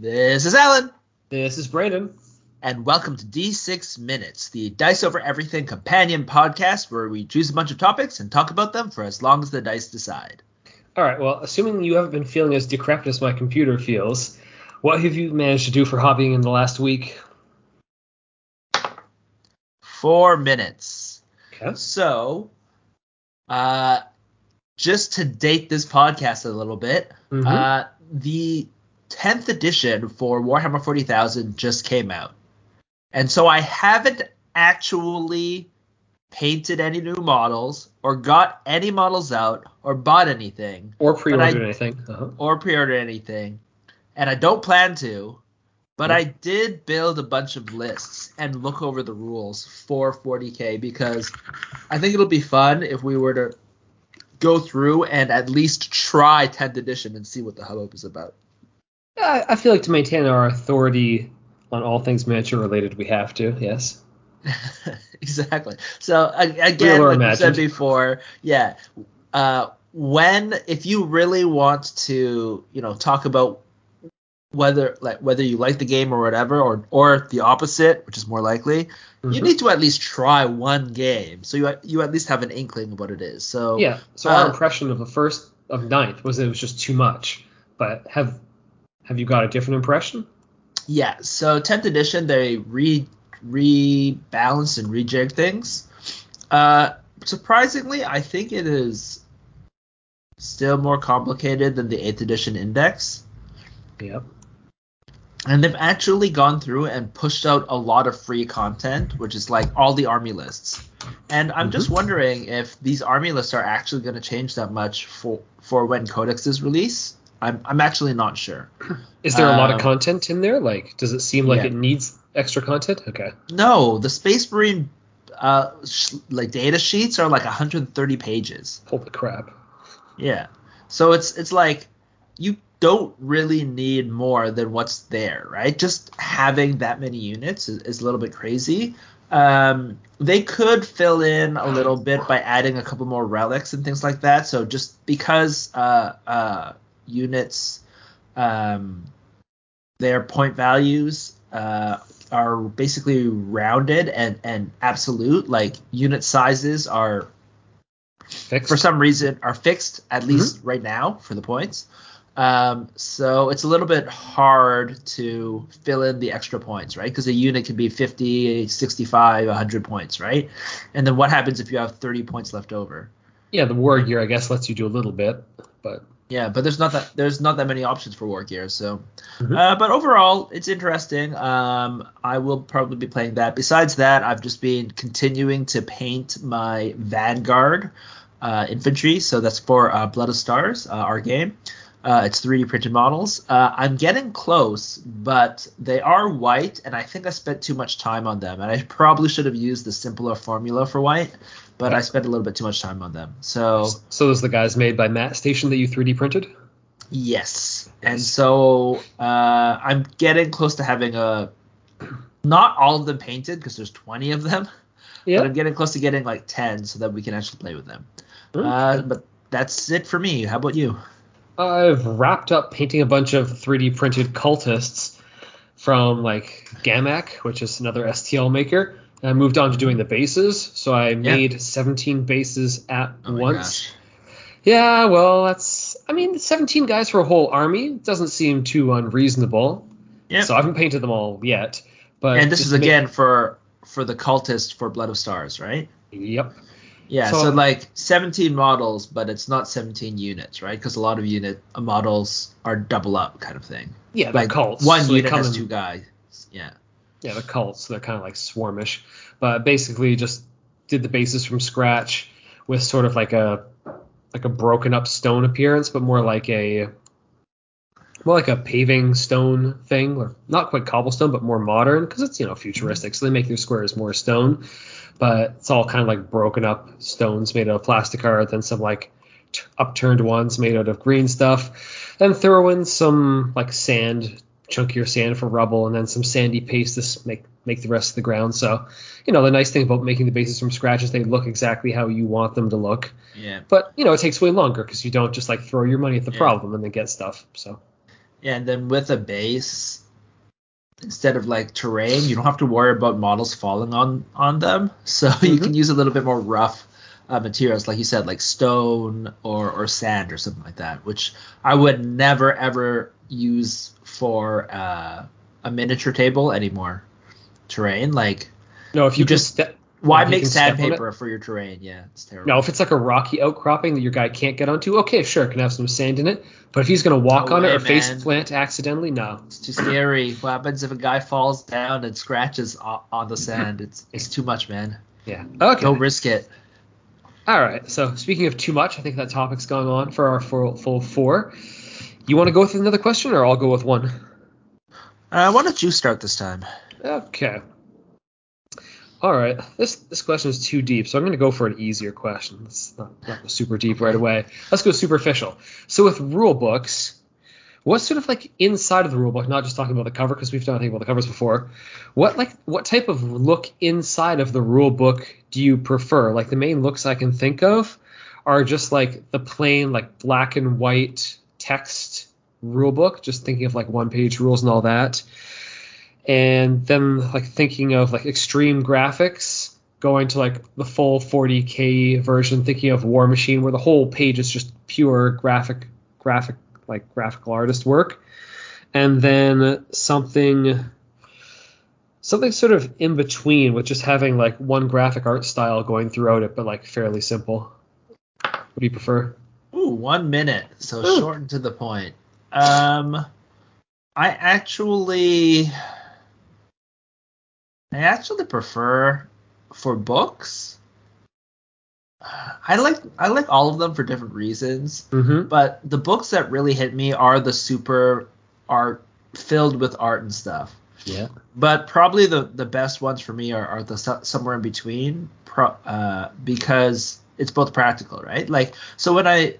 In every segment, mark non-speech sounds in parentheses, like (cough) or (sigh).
This is Alan, This is Brandon. and welcome to D6 Minutes, the Dice Over Everything companion podcast where we choose a bunch of topics and talk about them for as long as the dice decide. All right, well, assuming you haven't been feeling as decrepit as my computer feels, what have you managed to do for hobbying in the last week? Four minutes. Okay. So, uh, just to date this podcast a little bit, Mhm. uh, the 10th edition for Warhammer 40,000 just came out. And so I haven't actually painted any new models or got any models out or bought anything Or pre-ordered I- anything? Uh-huh. or pre-ordered anything. And I don't plan to, but I did build a bunch of lists and look over the rules for 40k because I think it'll be fun if we were to go through and at least try 10th edition and see what the hubbub is about. I, I feel like to maintain our authority on all things miniature related, we have to. Yes. (laughs) exactly. So again, like I said before, yeah. Uh, when if you really want to, you know, talk about whether like whether you like the game or whatever, or or the opposite, which is more likely, you Mhm. need to at least try one game, so you you at least have an inkling of what it is. So Yeah. So our Uh, impression of the first of ninth was it was just too much. But have have you got a different impression? Yeah, so 10th edition they re rebalance and rejig things. Uh, surprisingly, I think it is still more complicated than the 8th edition index. Yep. And they've actually gone through and pushed out a lot of free content, which is like all the army lists. And I'm just wondering if these army lists are actually going to change that much for for when Codex is released. I'm I'm actually not sure. (clears throat) Is there a lot Um, of content in there? Like, does it seem like yeah. it needs extra content? Okay. No, the Space Marine uh sh- like data sheets are like 130 pages. Holy crap. Yeah. So it's it's like you don't really need more than what's there, right? Just having that many units is, is a little bit crazy. Um, they could fill in a little bit by adding a couple more relics and things like that. So just because uh, uh, units, um, their point values uh, are basically rounded and, and absolute, like unit sizes are Fixed. for some reason are fixed at least right now for the points. Um, so it's a little bit hard to fill in the extra points, right? Because a unit can be 50, 65, 100 points, right? And then what happens if you have 30 points left over? Yeah, the war gear I guess lets you do a little bit, but Yeah, but there's not that there's not that many options for war gear. So, Mhm. uh, but overall, it's interesting. Um, I will probably be playing that. Besides that, I've just been continuing to paint my Vanguard uh, infantry. So that's for uh, Blood of Stars, uh, our game. Uh, it's 3D printed models. Uh, I'm getting close, but they are white, and I think I spent too much time on them. And I (laughs) probably should have used the simpler formula for white, but I spent a little bit too much time on them. So so those the guys made by Matt Station that you 3D printed? Yes. And so uh, I'm getting close to having a not all of them painted because there's 20 of them, but I'm getting close to getting like 10 so that we can actually play with them. Uh, but that's it for me. How about you? I've wrapped up painting a bunch of 3D printed cultists from like Ghamak, which is another STL maker. And I moved on to doing the bases, so I made 17 bases at Oh once. Yeah, well, that's I mean, 17 guys for a whole army doesn't seem too unreasonable. Yep. So I haven't painted them all yet, but and this is make- again for for the cultist for Blood of Stars, right? Yep. Yeah, So- so, like 17 models, but it's not 17 units, right? Because a lot of unit uh, models are double up kind of thing. Yeah, Like cults. one so unit has in- two guys. Yeah. Yeah, they're cults, so they're kind of like swarmish. But basically, just did the bases from scratch with sort of like a like a broken up stone appearance, but more like a more like a paving stone thing, or not quite cobblestone, but more modern because it's you know futuristic. So they make their squares more stone, but it's all kind of like broken up stones made out of plastic art, then some like t- upturned ones made out of green stuff, then throw in some like sand chunkier sand for rubble, and then some sandy paste to make make the rest of the ground. So, you know, the nice thing about making the bases from scratch is they look exactly how you want them to look. Yeah. But you know, it takes way longer because you don't just like throw your money at the Yeah. problem and then get stuff. So and then with a base, instead of like terrain, you don't have to worry about models falling on on them. So (laughs) you Mhm. can use a little bit more rough uh, materials, like you said, like stone or or sand or something like that, which I would never ever use for uh, a miniature table anymore. Terrain, like No, if you, You just- why make can step on it- sandpaper for your terrain? Yeah, it's terrible. No, if it's like a rocky outcropping that your guy can't get onto, okay, sure, it can have some sand in it. But if he's gonna walk No on it way, or face man. plant accidentally, no. It's too scary. What happens if a guy falls down and scratches on the sand? It's it's too much, man. Yeah. Okay. Don't risk it. All right. So speaking of too much, I think that topic's going on for our full, full four. You want to go with another question, or I'll go with one? Uh, why don't you start this time? Okay. All right. This this question is too deep, so I'm going to go for an easier question. Let's not, not super deep right away. Let's go superficial. So with rule books, what's sort of like inside of the rule book? Not just talking about the cover because we've done anything about the covers before. What like what type of look inside of the rule book do you prefer? Like the main looks I can think of are just like the plain like black and white text rule book. Just thinking of like one page rules and all that and then like thinking of like extreme graphics going to like the full 40k version thinking of Warmachine where the whole page is just pure graphic graphic like graphical artist work and then something something sort of in between with just having like one graphic art style going throughout it but like fairly simple what do you prefer Ooh, one minute. So Ooh. short and to the point. Um, I actually, I actually prefer for books. I like I like all of them for different reasons. mm-hmm but the books that really hit me are the super art filled with art and stuff yeah but probably the the best ones for me are, are the somewhere in between pro, uh, because it's both practical right like so when i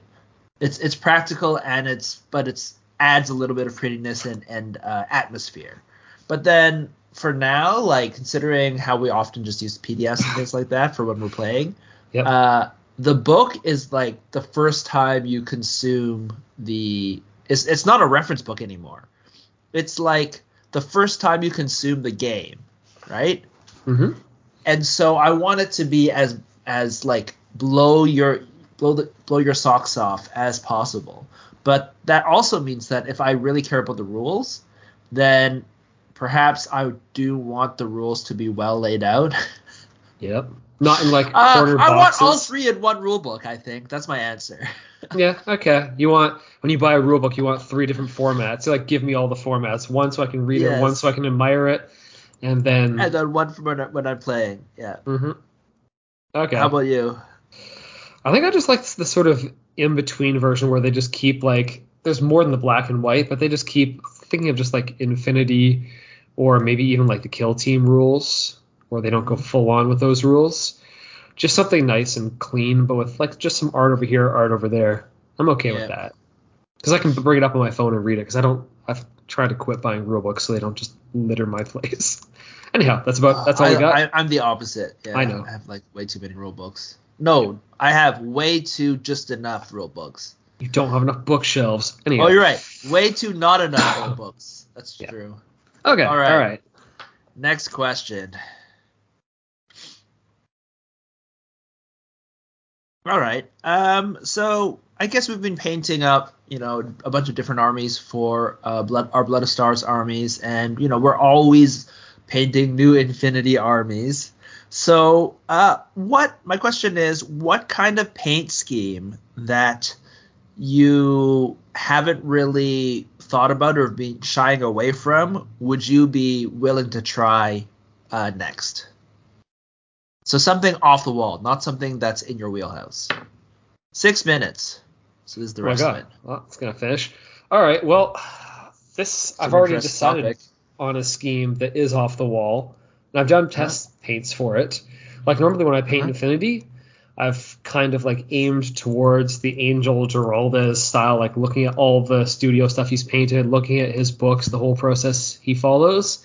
it's it's practical and it's but it's adds a little bit of prettiness and and uh, atmosphere but then for now like considering how we often just use pdfs and things like that for when we're playing Yep. uh, the book is like the first time you consume the it's, it's not a reference book anymore. It's like the first time you consume the game right? Mm-hmm. And so i want it to be as as like blow your blow the blow your socks off as possible. But that also means that if i really care about the rules then perhaps i do want the rules to be well laid out (laughs) yep not in like Uh, corner I want all three in one rule book. I think that's my answer. (laughs) Yeah, okay. You want when you buy a rule book, you want three different formats. So like give me all the formats. One so I can read it, one so I can admire it, and then and then one for when, I, when I'm playing. Yeah. Mhm. Okay. How about you? I think I just like the sort of in between version where they just keep like there's more than the black and white, but they just keep thinking of just like infinity or maybe even like the kill team rules where they don't go full on with those rules. Just something nice and clean, but with like just some art over here, art over there. I'm okay Yeah. with that because I can bring it up on my phone and read it. Because I don't. I've tried to quit buying rule books so they don't just litter my (laughs) place. Anyhow, that's about that's all I, we got. I, I'm the opposite. Yeah, I know. I have like way too many rule books. No, I have way too just enough rule books. you don't have enough bookshelves. Anyhow. Oh, you're right. Way too not enough rule (coughs) books. That's Yeah. true. Okay. All right. All right. Next question. All right. Um. So I guess we've been painting up, you know, a bunch of different armies for uh, blood, our Blood of Stars armies, and you know, we're always painting new Infinity armies. So, uh, what my question is, what kind of paint scheme that you haven't really thought about or been shying away from would you be willing to try uh, next? So something off the wall, not something that's in your wheelhouse. Six minutes. So this is the Oh rest of it. Well, it's gonna finish. All right. Well, this It's I've already decided topic. on a scheme that is off the wall, and I've done test paints for it. Like normally when I paint Uh-huh. Infinity, I've kind of like aimed towards the Angel Giraldez style, like looking at all the studio stuff he's painted, looking at his books, the whole process he follows.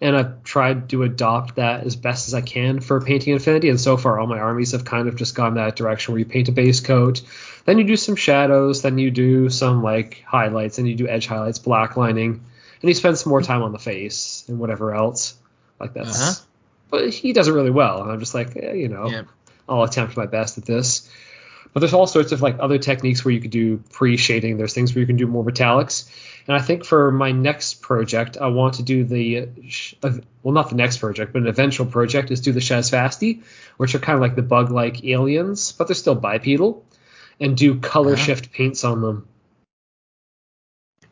And I've tried to adopt that as best as I can for painting Infinity. And so far, all my armies have kind of just gone that direction where you paint a base coat, Then you do some shadows, then you do some like highlights, and you do edge highlights, black lining, and he spends some more time on the face and whatever else. Like that's, Uh-huh. but he does it really well, and I'm just like, eh, you know, Yeah. I'll attempt my best at this. But there's all sorts of like other techniques where you could do pre-shading. There's things where you can do more metallics. And I think for my next project, I want to do the uh, well, not the next project, but an eventual project is do the Shasvastii, which are kind of like the bug-like aliens, but they're still bipedal, and do color Uh-huh. shift paints on them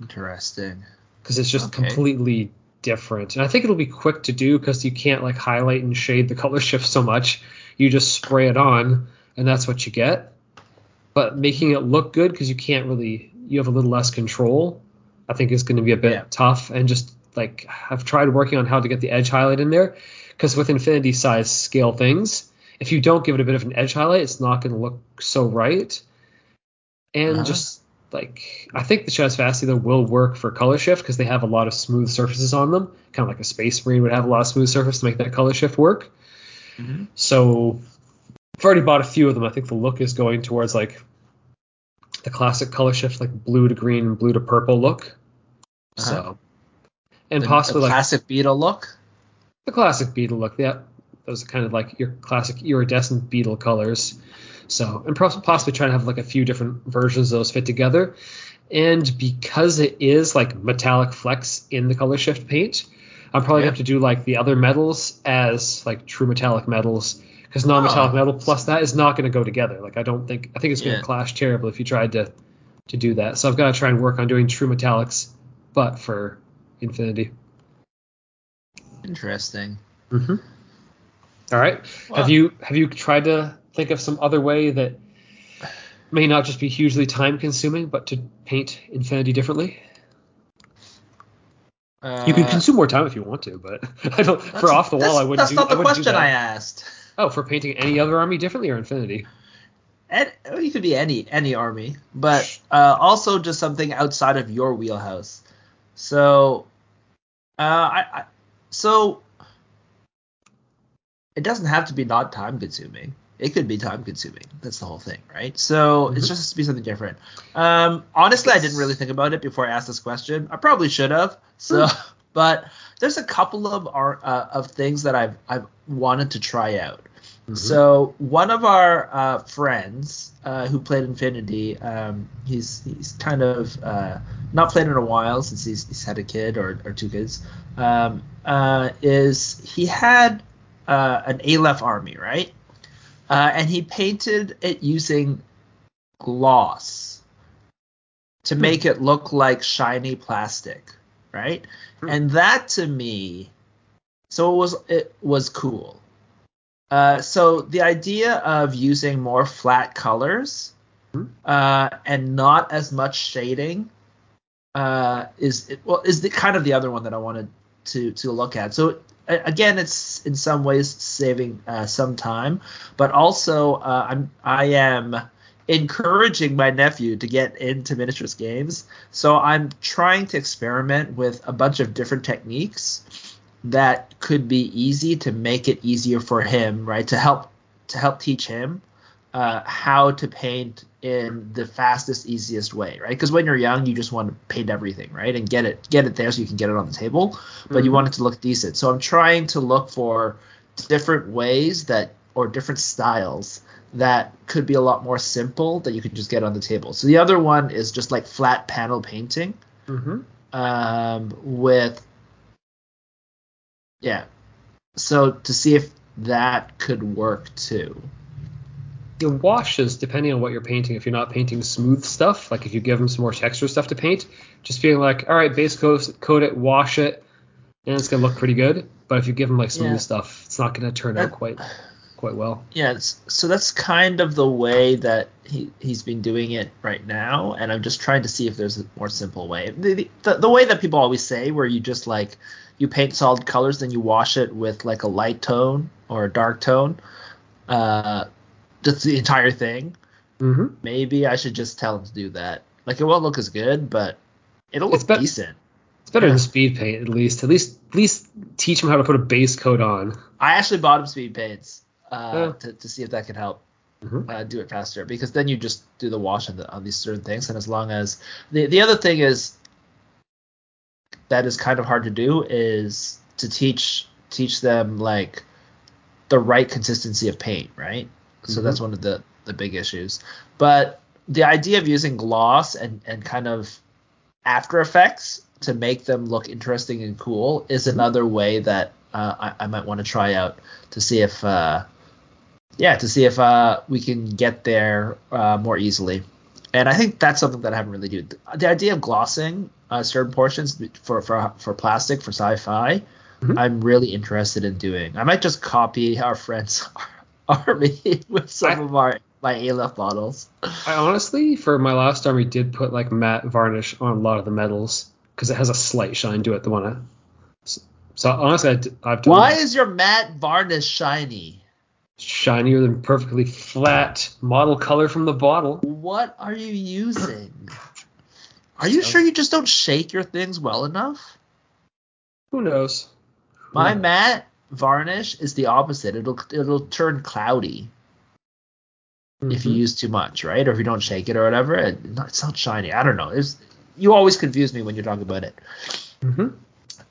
Interesting. because it's just Okay. completely different. And I think it'll be quick to do because you can't like highlight and shade the color shift so much. You just spray it on, and that's what you get. But making it look good because you can't really, you have a little less control. I think is going to be a bit Yeah. tough. And just like I've tried working on how to get the edge highlight in there because with infinity size scale things, if you don't give it a bit of an edge highlight, it's not going to look so right. And Uh-huh. just like I think the Fasti though will work for color shift because they have a lot of smooth surfaces on them, kind of like a Space Marine would have a lot of smooth surface to make that color shift work. Mhm. So I've already bought a few of them. I think the look is going towards like the classic color shift, like blue to green, and blue to purple look. Uh-huh. So and The- possibly the like classic beetle look. the classic beetle look. Yeah, those are kind of like your classic iridescent beetle colors. So, and possibly trying to have like a few different versions of those fit together. And because it is like metallic flex in the color shift paint, I'm probably Yeah. have to do like the other metals as like true metallic metals. Because non-metallic Oh. metal plus that is not going to go together. Like I don't think I think it's going to Yeah. clash terribly if you tried to to do that. So I've got to try and work on doing true metallics, but for Infinity. Interesting. Mm-hmm. All right. Well- have you have you tried to think of some other way that may not just be hugely time consuming, but to paint Infinity differently? Uh, you can consume more time if you want to, but (laughs) I don't. For off the wall, I wouldn't. That's do, not the I question I asked. Oh, for painting any other army differently or Infinity? And you could be any any army, but uh, also just something outside of your wheelhouse. So, uh, I, I so it doesn't have to be not time consuming. It could be time consuming. That's the whole thing, right? So Mhm. it's just to be something different. Um, honestly, I didn't really think about it before I asked this question. I probably should have. So, (laughs) but there's a couple of art uh, of things that I've I've wanted to try out. So one of our uh, friends uh, who played Infinity, um, he's he's kind of uh, not played in a while since he's, he's had a kid or, or two kids. Um, uh, is he had uh, an Aleph army, right? Uh, and he painted it using gloss to Hmm. make it look like shiny plastic, right? Hmm. And that to me, so it was it was cool. Uh, so the idea of using more flat colors Hmm. uh, and not as much shading uh, is well is the kind of the other one that I wanted to to look at. So again, it's in some ways saving uh, some time, but also uh, I'm I am encouraging my nephew to get into miniatures games. So I'm trying to experiment with a bunch of different techniques that could be easy to make it easier for him, right? To help to help teach him uh, how to paint in the fastest, easiest way, right? Because when you're young, you just want to paint everything, right, and get it get it there so you can get it on the table, but you Mhm. want it to look decent. So I'm trying to look for different ways that or different styles that could be a lot more simple that you could just get on the table. So the other one is just like flat panel painting Mm-hmm. um, with yeah. So to see if that could work too. The washes, depending on what you're painting, if you're not painting smooth stuff, like if you give them some more texture stuff to paint, just being like, all right, base coat, coat it, wash it, and it's gonna look pretty good. But if you give them like smooth Yeah. stuff, it's not gonna turn That- out quite quite well. Yeah, it's, so that's kind of the way that he he's been doing it right now, and I'm just trying to see if there's a more simple way. The, the, the way that people always say, where you just like you paint solid colors, then you wash it with like a light tone or a dark tone, uh, just the entire thing. Mm-hmm. Maybe I should just tell him to do that. Like it won't look as good, but it'll look bet- decent. It's better Yeah. than speed paint at least. At least at least teach them how to put a base coat on. I actually bought him speed paints uh, Yeah. to, to see if that could help. Mhm. uh, do it faster because then you just do the wash on, the, on these certain things, and as long as the the other thing is that is kind of hard to do is to teach teach them like the right consistency of paint, right? So Mhm. that's one of the the big issues. But the idea of using gloss and and kind of After Effects to make them look interesting and cool is another way that uh, I, I might want to try out to see if uh, yeah to see if uh, we can get there uh, more easily. And I think that's something that I haven't really do. The idea of glossing uh, certain portions for for for plastic for sci-fi, Mhm. I'm really interested in doing. I might just copy our friends (laughs) (laughs) army with some I- of our my Aleph models. I honestly, for my last army, did put like matte varnish on a lot of the metals because it has a slight shine to it. The one, I, so honestly, I, have done Why is your matte varnish shiny? shinier than perfectly flat model color from the bottle. What are you using? (clears throat) Are you sure you just don't shake your things well enough? Who knows? Who My knows? matte varnish is the opposite. It'll it'll turn cloudy if you Mhm. use too much, right? Or if you don't shake it or whatever. It, it's not shiny. I don't know. It's you always confuse me when you talk about it. Mhm.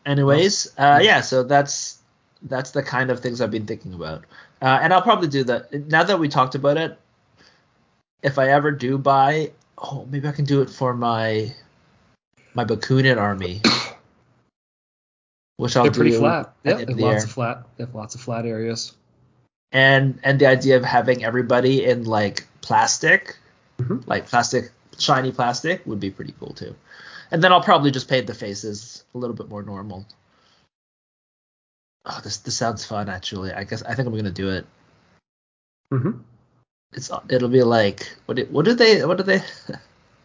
Anyways, uh, yeah. So that's that's the kind of things I've been thinking about, uh, and I'll probably do that. Now that we talked about it, if I ever do buy, oh, maybe I can do it for my my Bakunin army, which I'll They're pretty do flat. at Yeah, the they have lots year. of flat. They have lots of flat areas. and and the idea of having everybody in like plastic, Mhm. like plastic, shiny plastic, would be pretty cool too. And then I'll probably just paint the faces a little bit more normal. Oh, this this sounds fun actually. I guess I think I'm gonna do it. hmm It's it'll be like what did, what did they what did they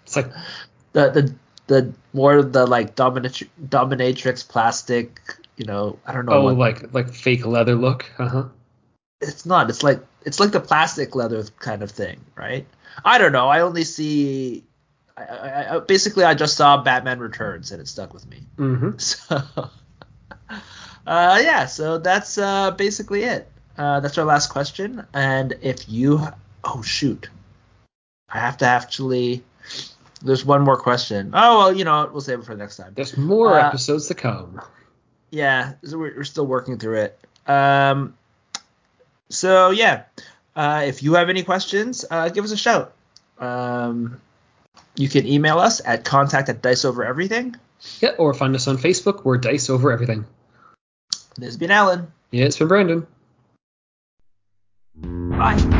It's like (laughs) the the the more of the like dominatrix dominatrix plastic you know I don't know oh, what like like fake leather look. Uh huh. it's not. It's like it's like the plastic leather kind of thing, right? I don't know. I only see. I, I, I basically I just saw Batman Returns and it stuck with me. Mm-hmm. (laughs) So, uh, yeah. So that's uh, basically it. Uh, that's our last question. And if you, oh shoot, I have to actually. There's one more question. Oh well, you know? We'll save it for next time. There's more Uh, episodes to come. Yeah, so we're, we're still working through it. Um, so yeah, uh, if you have any questions, uh, give us a shout. Um, you can email us at contact at dice over everything. Yeah, or find us on Facebook. We're Dice Over Everything. This has been Alan. Yeah, it's been Brandon. Bye.